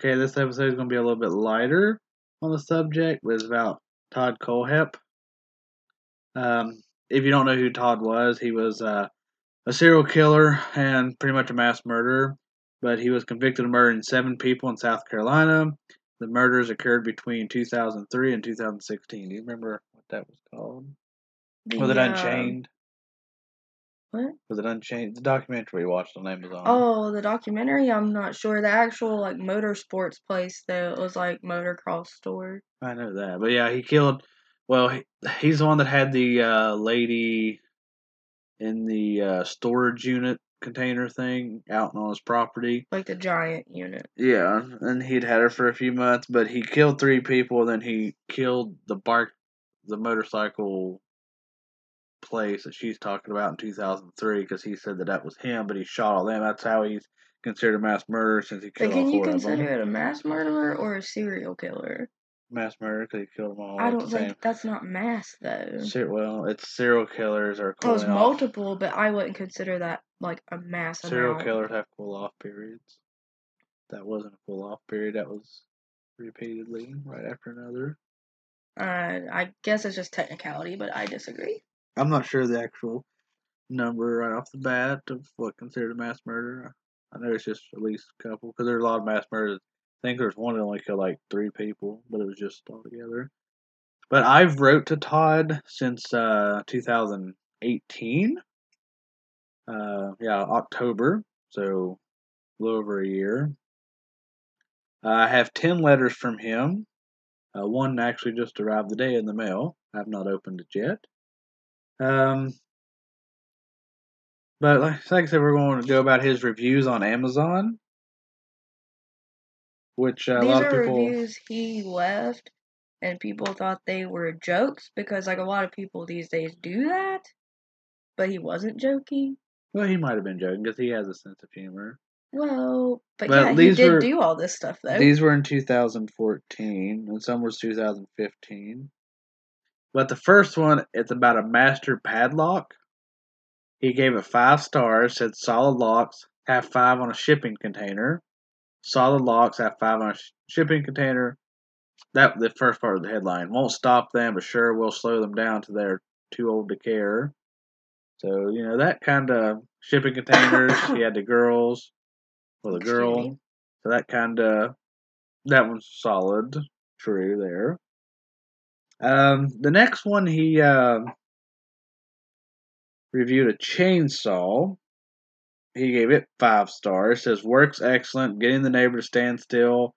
Okay, this episode is going to be a little bit lighter on the subject, but it's about Todd Kohlhepp. Um, if you don't know who Todd was, he was uh, a serial killer and pretty much a mass murderer, but he was convicted of murdering seven people in South Carolina. The murders occurred between 2003 and 2016. Do you remember what that was called? was it uh, Unchained? What? Was it Unchained? The documentary we watched on Amazon. Oh, the documentary. I'm not sure. The actual like motorsports place though, it was like motocross store. I know that, but yeah, he killed. Well, he, he's the one that had the uh, lady in the uh, storage unit container thing out on his property. like the giant unit. Yeah, and he'd had her for a few months, but he killed three people. Then he killed the bark, the motorcycle place that she's talking about in 2003 because he said that that was him, but he shot all them. That's how he's considered a mass murderer since he But killed can all you consider it a mass murderer or a serial killer? Mass murder because he killed them all. I don't the same think that's not mass though. Ser- well, it's serial killers are Well, it's cooling off. multiple, but I wouldn't consider that like a mass Serial amount. killers have cool off periods. That wasn't a cool off period. That was repeatedly right after another. Uh, I guess it's just technicality, but I disagree. I'm not sure the actual number right off the bat of what considered a mass murder. I know it's just at least a couple because there's a lot of mass murders. I think there's one that only killed like three people, but it was just all together. But I've wrote to Todd since uh, 2018. Uh, yeah, October, so a little over a year. Uh, I have 10 letters from him. Uh, one actually just arrived today in the mail. I've not opened it yet. Um, but like, like I said, we're going to go about his reviews on Amazon, which uh, a lot of people. reviews he left, and people thought they were jokes because like a lot of people these days do that, but he wasn't joking. Well, he might have been joking because he has a sense of humor. Well, but Well, yeah, he did were- do all this stuff though. These were in 2014, and some was 2015. But the first one, it's about a master padlock. He gave it five stars. Said solid locks have five on a shipping container. Solid locks have five on a sh- shipping container. That the first part of the headline won't stop them, but sure will slow them down to they're too old to care. So you know that kind of shipping containers. he had the girls, well the girl. So that kind of that one's solid, true there. Um, the next one he uh, reviewed a chainsaw. He gave it five stars. Says works excellent. Getting the neighbor to stand still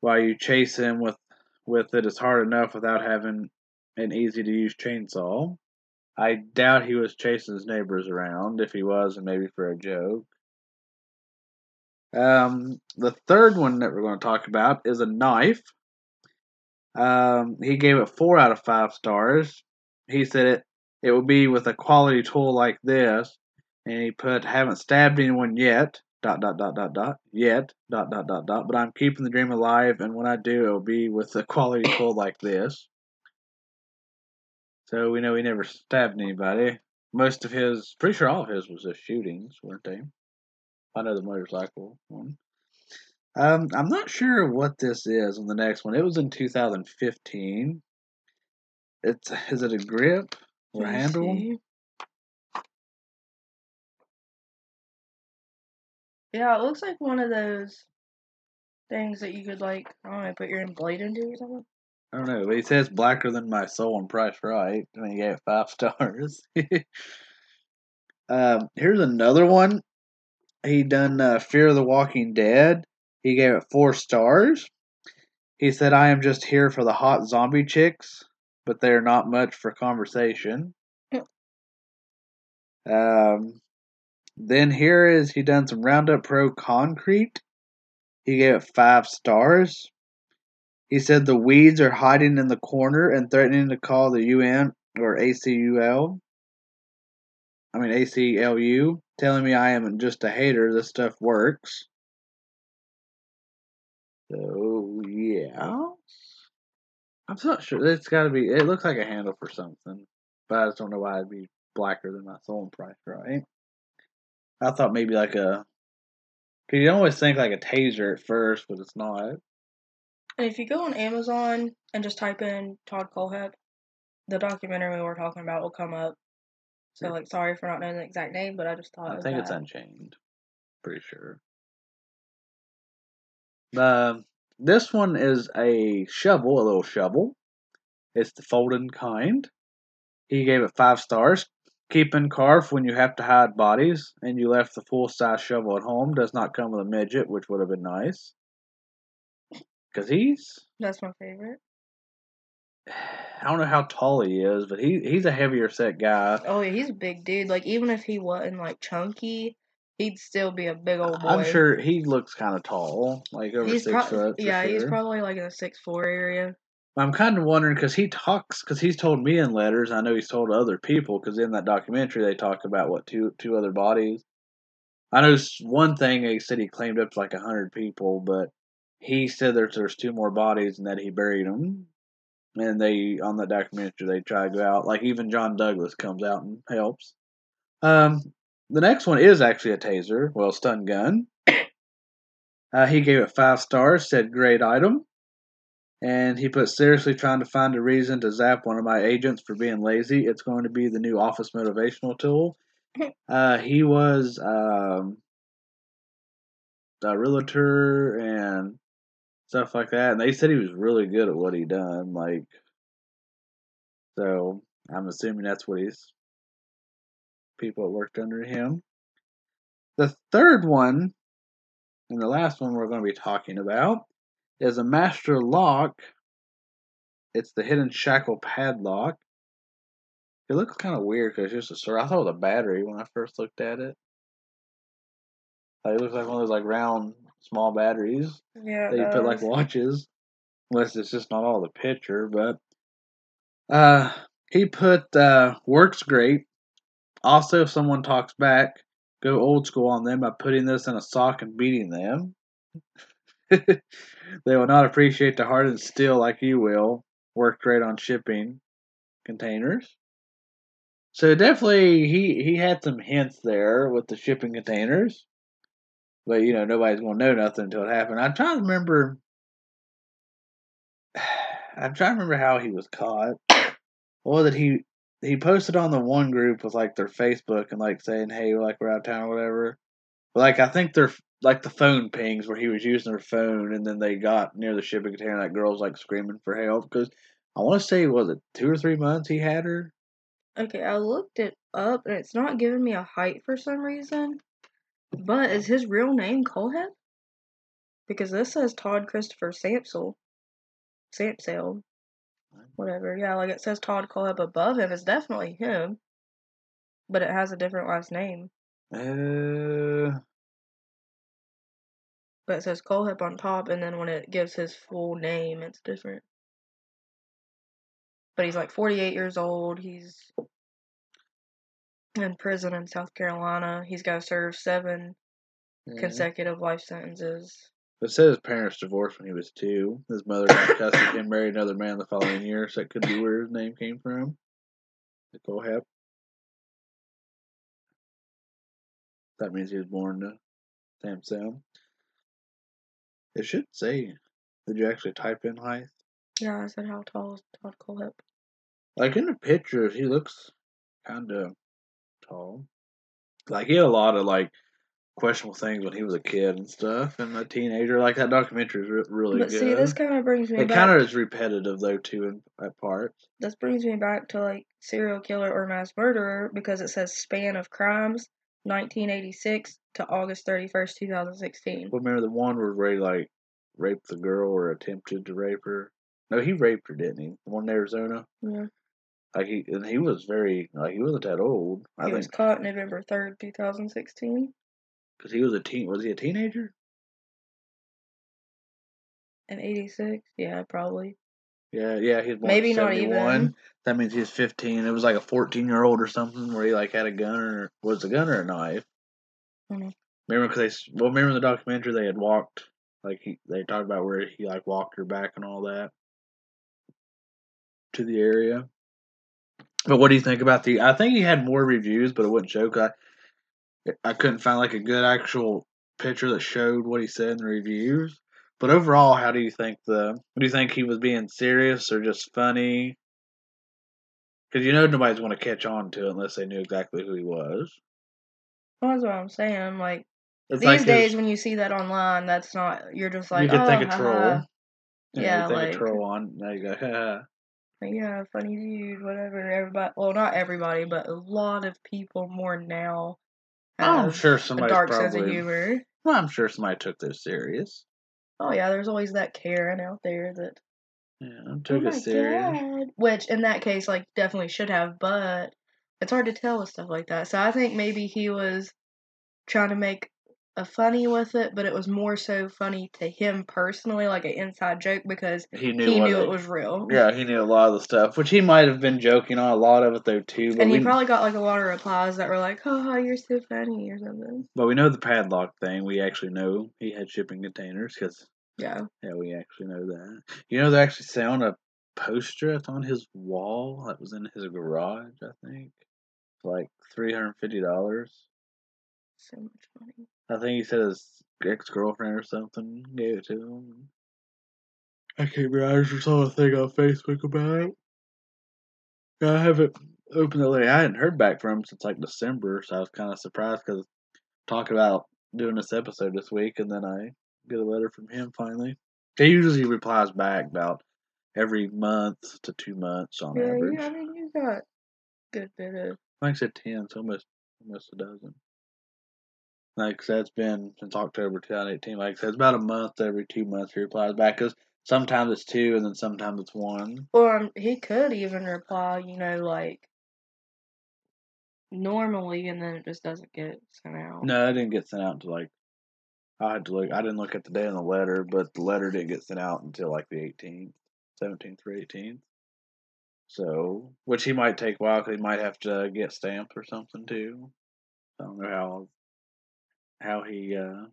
while you chase him with with it is hard enough without having an easy to use chainsaw. I doubt he was chasing his neighbors around. If he was, and maybe for a joke. Um, the third one that we're going to talk about is a knife. Um, he gave it four out of five stars. He said it it would be with a quality tool like this, and he put haven't stabbed anyone yet. Dot dot dot dot dot yet dot dot dot dot. But I'm keeping the dream alive, and when I do, it will be with a quality tool like this. So we know he never stabbed anybody. Most of his, pretty sure all of his was just shootings, weren't they? I know the motorcycle one. Um, I'm not sure what this is on the next one. It was in 2015. It's is it a grip or handle? see. Yeah, it looks like one of those things that you could like, I don't know, put your blade into or something. I don't know. But he says blacker than my soul and price right. And he gave it five stars. um, here's another one. He done uh, Fear of the Walking Dead. He gave it four stars. He said, "I am just here for the hot zombie chicks, but they are not much for conversation." um, then here is he done some Roundup Pro concrete. He gave it five stars. He said the weeds are hiding in the corner and threatening to call the UN or ACUL. I mean ACLU, telling me I am just a hater. This stuff works. So yeah, I'm not sure. It's got to be. It looks like a handle for something, but I just don't know why it'd be blacker than my soul price right. I thought maybe like a Cause you always think like a taser at first, but it's not. And if you go on Amazon and just type in Todd Kohlhepp, the documentary we were talking about will come up. So, like, sorry for not knowing the exact name, but I just thought I think it's. Unchained. Pretty sure. Uh, this one is a shovel, a little shovel. It's the folding kind. He gave it five stars. Keeping carve when you have to hide bodies, and you left the full size shovel at home. Does not come with a midget, which would have been nice. Cause he's That's my favorite. I don't know how tall he is, but he he's a heavier set guy. Oh yeah, he's a big dude. Like even if he wasn't like chunky, he'd still be a big old boy. I'm sure he looks kind of tall, like over he's six pro- foot. yeah, he's probably like in the six four area. I'm kind of wondering because he talks because he's told me in letters. I know he's told other people because in that documentary they talk about what two two other bodies. I know one thing they said he claimed up to like a hundred people, but he said there's there's two more bodies and that he buried them. And they on that documentary they try to go out like even John Douglas comes out and helps. Um, the next one is actually a taser, well stun gun. Uh, he gave it five stars, said great item. And he put seriously trying to find a reason to zap one of my agents for being lazy. It's going to be the new office motivational tool. Uh, he was um, a realtor and stuff like that, and they said he was really good at what he done. Like, so I'm assuming that's what he's people that worked under him. The third one, and the last one we're going to be talking about, is a master lock. It's the hidden shackle padlock. It looks kind of weird because it's just a sword. I thought it was a battery when I first looked at it. Like, it looks like one of those like round small batteries Yeah, that you put like watches. Unless it's just not all the picture, but uh he put uh works great. Also if someone talks back, go old school on them by putting this in a sock and beating them. they will not appreciate the hardened steel like you will. Worked great on shipping containers. So definitely he he had some hints there with the shipping containers. But you know, nobody's gonna know nothing until it happened. I'm trying to remember I'm trying to remember how he was caught. Or that he he posted on the one group with like their Facebook and like saying, "Hey, like we're out of town or whatever." But like I think they're like the phone pings where he was using their phone, and then they got near the shipping container. That girl's like screaming for help because I want to say was it two or three months he had her. Okay, I looked it up and it's not giving me a height for some reason. But is his real name Kohlhepp? Because this says Todd Christopher Sampsell. Sampsell. Whatever. Yeah, like it says Todd Kohlhepp above him. It's definitely him. But it has a different last name. Uh, But it says Kohlhepp on top, and then when it gives his full name, it's different. But he's like 48 years old. He's in prison in South Carolina. He's got to serve seven yeah. consecutive life sentences. It said his parents divorced when he was two. His mother got custody and married another man the following year, so that could be where his name came from. Nicole Hep. That means he was born to Sam Sam. It should say. Did you actually type in height? Yeah, I said how tall is Todd Kohlhepp? Like in the pictures, he looks kind of tall. Like he had a lot of like questionable things when he was a kid and stuff, and a teenager. Like that documentary is re- really But good. see, this kind of brings me it kind of is repetitive though too in at parts. This brings me back to like serial killer or mass murderer because it says span of crimes, 1986 to August 31st, 2016. Well, remember the one where he like raped the girl or attempted to rape her? No, he raped her, didn't he? The one in Arizona. Yeah. Like he and he was very like he wasn't that old. I He was caught November 3rd, 2016. Because he was a teen. Was he a teenager? In 86? Yeah, probably. Yeah, yeah. he's born Maybe not 71. even. That means he's fifteen. It was like a fourteen year old or something where he like had a gun or was a gun or a knife? Don't. Remember because they well remember in the documentary they had walked like he they talked about where he like walked her back and all that to the area. But what do you think about the? I think he had more reviews, but it wouldn't show. 'cause I I couldn't find like a good actual picture that showed what he said in the reviews. But overall, how do you think the? Do you think he was being serious or just funny? Because you know nobody's going to catch on to it unless they knew exactly who he was. Well, that's what I'm saying. Like It's these like his- days, when you see that online, that's not. You're just like, oh, you could oh, think a troll. Yeah, you think like- a troll on. Now you go, "Haha." yeah, funny dude, whatever. Everybody, well, not everybody, but a lot of people more now. I'm sure a somebody's dark sense of probably. humor. Well, I'm sure somebody took this serious. Oh yeah, there's always that Karen out there that Yeah, oh took my it serious. god, which in that case, like, definitely should have, but it's hard to tell with stuff like that. So I think maybe he was trying to make a funny with it, but it was more so funny to him personally, like an inside joke, because He knew. he knew it was real. Yeah, he knew a lot of the stuff, which he might have been joking on a lot of it though too. And he we, probably got like a lot of replies that were like, "Oh, you're so funny" or something. but we know the padlock thing. We actually know he had shipping containers because Yeah. yeah, we actually know that. You know, they actually on a poster that's on his wall that was in his garage. I think like three hundred fifty dollars. So much money. I think he said his ex girlfriend or something gave it to him. I can't remember. I just saw a thing on Facebook about it. I haven't opened it. Like, I hadn't heard back from him since like December, so I was kind of surprised because talking about doing this episode this week, and then I get a letter from him finally. He usually replies back about every month to two months on Yeah, average. you, I mean, you got a good bit of. I think I said ten, so almost almost a dozen. Like I said, it's been since October 2018. Like I said, it's about a month every two months he replies back. Cause sometimes it's two, and then sometimes it's one. Or um, he could even reply, you know, like normally, and then it just doesn't get sent out. No, it didn't get sent out until like I had to look. I didn't look at the day on the letter, but the letter didn't get sent out until like the 18th, 17th or 18th. So, which he might take a while because he might have to get stamped or something too. I don't know how how he uh,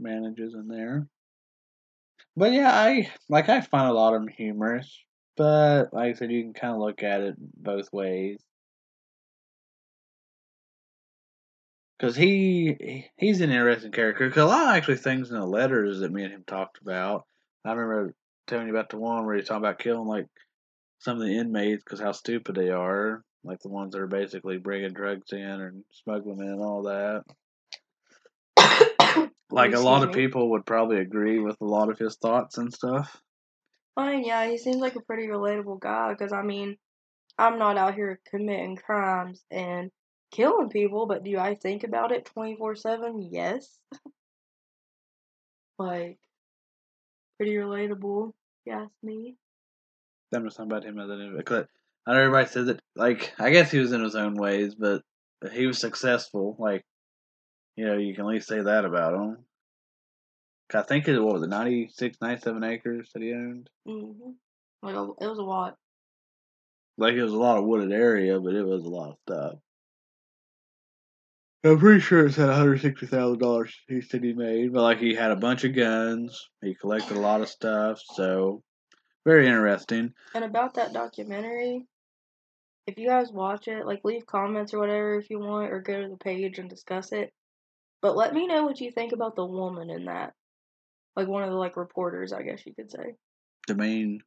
manages in there. But yeah, I like I find a lot of them humorous, but like I said, you can kind of look at it both ways. Cause he he- he's an interesting character. Cause a lot of actually things in the letters that me and him talked about. I remember telling you about the one where he's talking about killing like some of the inmates because how stupid they are, like the ones that are basically bringing drugs in and smuggling in and all that. Like a lot of people would probably agree with a lot of his thoughts and stuff. Fine, yeah, he seems like a pretty relatable guy. Because I mean, I'm not out here committing crimes and killing people, but do I think about it 24 seven? Yes. like, pretty relatable. if you ask me. That was something about him as an individual. I know everybody says it. Like I guess he was in his own ways, but he was successful. Like you know, you can at least say that about him. I think it what was it 96, 97 acres that he owned. hmm Like, a, it was a lot. Like it was a lot of wooded area, but it was a lot of stuff. I'm pretty sure it said one hundred sixty thousand dollars he said he made, but like he had a bunch of guns, he collected a lot of stuff, so very interesting. And about that documentary, if you guys watch it, like leave comments or whatever if you want, or go to the page and discuss it. But let me know what you think about the woman in that. Like one of the like reporters, I guess you could say. The main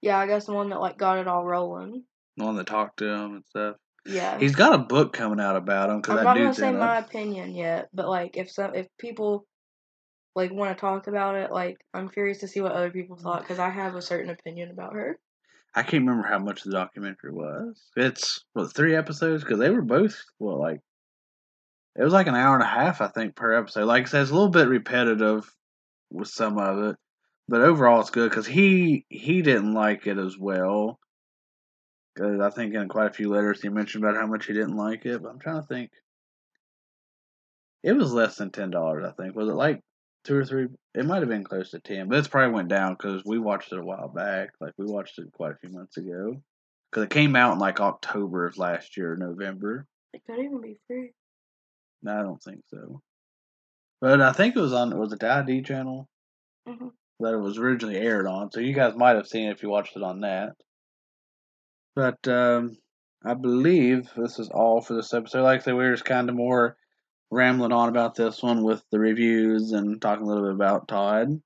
Yeah, I guess the one that like got it all rolling. The one that talked to him and stuff. Yeah. He's got a book coming out about him because I'm not gonna say my opinion yet, but like if some if people like want to talk about it, like I'm curious to see what other people mm. thought because I have a certain opinion about her. I can't remember how much the documentary was. It's what three episodes because they were both well like it was like an hour and a half I think per episode. Like I said, it's a little bit repetitive with some of it, but overall it's good because he he didn't like it as well. Because I think in quite a few letters he mentioned about how much he didn't like it. But I'm trying to think. It was less than ten dollars. I think was it like two or three? It might have been close to ten, but it's probably went down because we watched it a while back. Like we watched it quite a few months ago because it came out in like October of last year, November. It could even be free. No, I don't think so. But I think it was on was it the ID channel hmm that it was originally aired on. So you guys might have seen it if you watched it on that. But um, I believe this is all for this episode. Like I said, we were just kind of more rambling on about this one with the reviews and talking a little bit about Todd.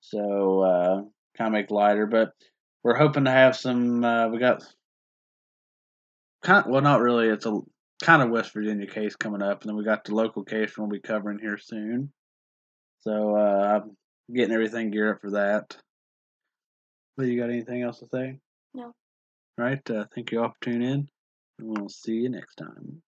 So uh, kind of make lighter, but we're hoping to have some. Uh, we got kind of, well, not really. It's a kind of West Virginia case coming up, and then we got the local case we'll be covering here soon. So uh, I'm getting everything geared up for that. But you got anything else to say? No. All right. Uh, thank you all for tuning in, and we'll see you next time.